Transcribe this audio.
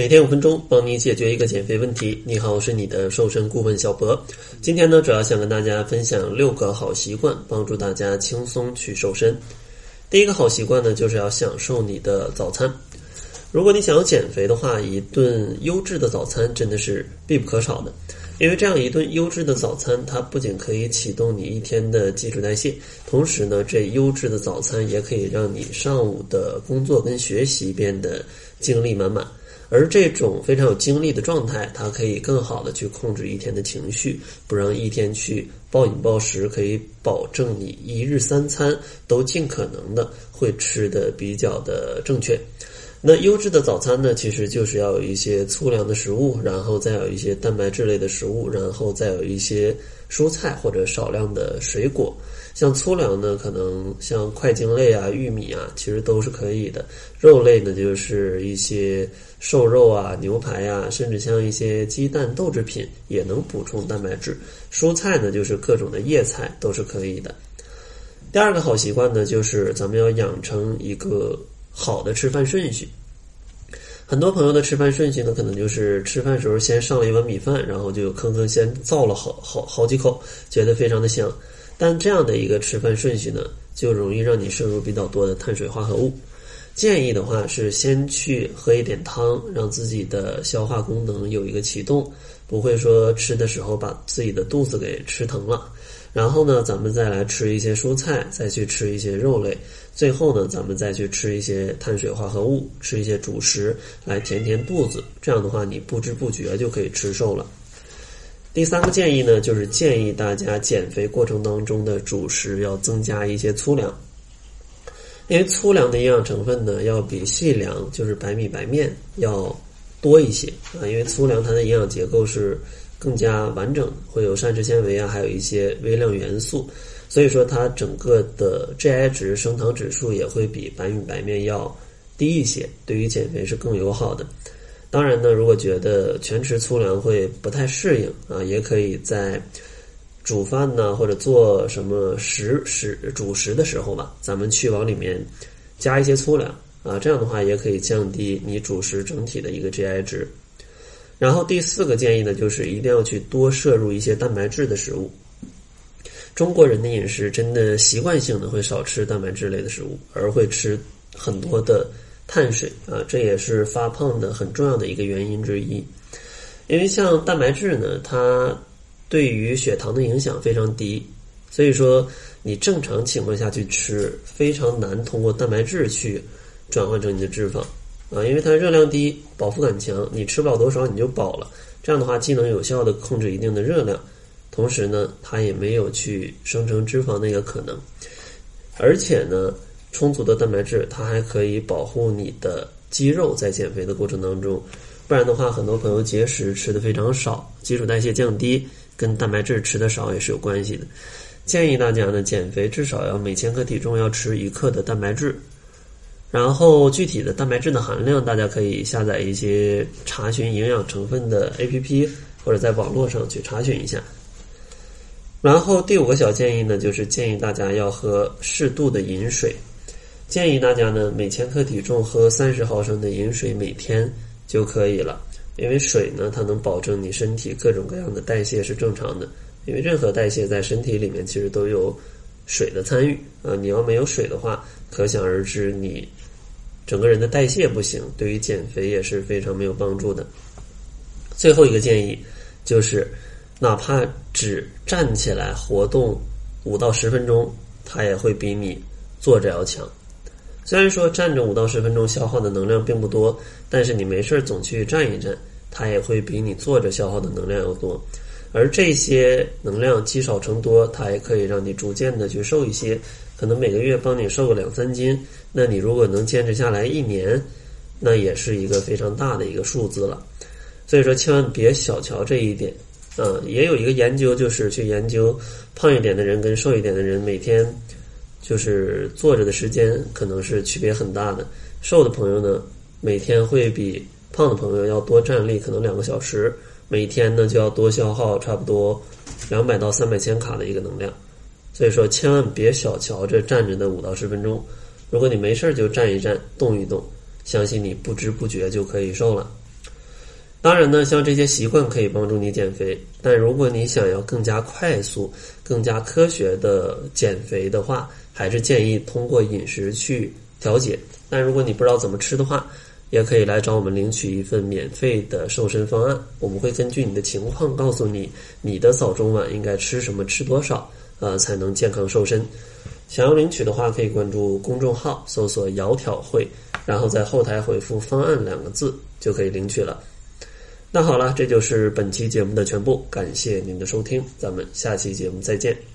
每天五分钟，帮你解决一个减肥问题。你好，我是你的瘦身顾问小博。今天呢，主要想跟大家分享六个好习惯，帮助大家轻松去瘦身。第一个好习惯呢，就是要享受你的早餐。如果你想要减肥的话，一顿优质的早餐真的是必不可少的。因为这样一顿优质的早餐，它不仅可以启动你一天的基础代谢，同时呢，这优质的早餐也可以让你上午的工作跟学习变得精力满满。而这种非常有精力的状态，它可以更好的去控制一天的情绪，不让一天去暴饮暴食，可以保证你一日三餐都尽可能的会吃的比较的正确。那优质的早餐呢，其实就是要有一些粗粮的食物，然后再有一些蛋白质类的食物，然后再有一些蔬菜或者少量的水果。像粗粮呢，可能像块茎类啊、玉米啊，其实都是可以的。肉类呢，就是一些瘦肉啊、牛排啊，甚至像一些鸡蛋、豆制品也能补充蛋白质。蔬菜呢，就是各种的叶菜都是可以的。第二个好习惯呢，就是咱们要养成一个好的吃饭顺序。很多朋友的吃饭顺序呢，可能就是吃饭时候先上了一碗米饭，然后就吭吭先造了好好好几口，觉得非常的香。但这样的一个吃饭顺序呢，就容易让你摄入比较多的碳水化合物。建议的话是先去喝一点汤，让自己的消化功能有一个启动，不会说吃的时候把自己的肚子给吃疼了。然后呢，咱们再来吃一些蔬菜，再去吃一些肉类，最后呢，咱们再去吃一些碳水化合物，吃一些主食来填填肚子。这样的话，你不知不觉就可以吃瘦了。第三个建议呢，就是建议大家减肥过程当中的主食要增加一些粗粮，因为粗粮的营养成分呢要比细粮，就是白米白面要多一些啊。因为粗粮它的营养结构是更加完整，会有膳食纤维啊，还有一些微量元素，所以说它整个的 GI 值、升糖指数也会比白米白面要低一些，对于减肥是更友好的。当然呢，如果觉得全吃粗粮会不太适应啊，也可以在煮饭呢或者做什么食食主食的时候吧，咱们去往里面加一些粗粮啊，这样的话也可以降低你主食整体的一个 GI 值。然后第四个建议呢，就是一定要去多摄入一些蛋白质的食物。中国人的饮食真的习惯性的会少吃蛋白质类的食物，而会吃很多的。碳水啊，这也是发胖的很重要的一个原因之一。因为像蛋白质呢，它对于血糖的影响非常低，所以说你正常情况下去吃，非常难通过蛋白质去转换成你的脂肪啊，因为它热量低，饱腹感强，你吃不了多少你就饱了。这样的话，既能有效的控制一定的热量，同时呢，它也没有去生成脂肪的一个可能，而且呢。充足的蛋白质，它还可以保护你的肌肉在减肥的过程当中。不然的话，很多朋友节食吃的非常少，基础代谢降低，跟蛋白质吃的少也是有关系的。建议大家呢，减肥至少要每千克体重要吃一克的蛋白质。然后具体的蛋白质的含量，大家可以下载一些查询营养成分的 APP，或者在网络上去查询一下。然后第五个小建议呢，就是建议大家要喝适度的饮水。建议大家呢，每千克体重喝三十毫升的饮水每天就可以了。因为水呢，它能保证你身体各种各样的代谢是正常的。因为任何代谢在身体里面其实都有水的参与啊。你要没有水的话，可想而知你整个人的代谢不行，对于减肥也是非常没有帮助的。最后一个建议就是，哪怕只站起来活动五到十分钟，它也会比你坐着要强。虽然说站着五到十分钟消耗的能量并不多，但是你没事总去站一站，它也会比你坐着消耗的能量要多。而这些能量积少成多，它也可以让你逐渐的去瘦一些，可能每个月帮你瘦个两三斤。那你如果能坚持下来一年，那也是一个非常大的一个数字了。所以说，千万别小瞧这一点。嗯，也有一个研究，就是去研究胖一点的人跟瘦一点的人每天。就是坐着的时间可能是区别很大的，瘦的朋友呢，每天会比胖的朋友要多站立可能两个小时，每天呢就要多消耗差不多两百到三百千卡的一个能量，所以说千万别小瞧这站着的五到十分钟，如果你没事儿就站一站，动一动，相信你不知不觉就可以瘦了。当然呢，像这些习惯可以帮助你减肥，但如果你想要更加快速、更加科学的减肥的话，还是建议通过饮食去调节。但如果你不知道怎么吃的话，也可以来找我们领取一份免费的瘦身方案。我们会根据你的情况告诉你，你的早中晚应该吃什么、吃多少，呃，才能健康瘦身。想要领取的话，可以关注公众号，搜索“窈窕会”，然后在后台回复“方案”两个字，就可以领取了。那好了，这就是本期节目的全部，感谢您的收听，咱们下期节目再见。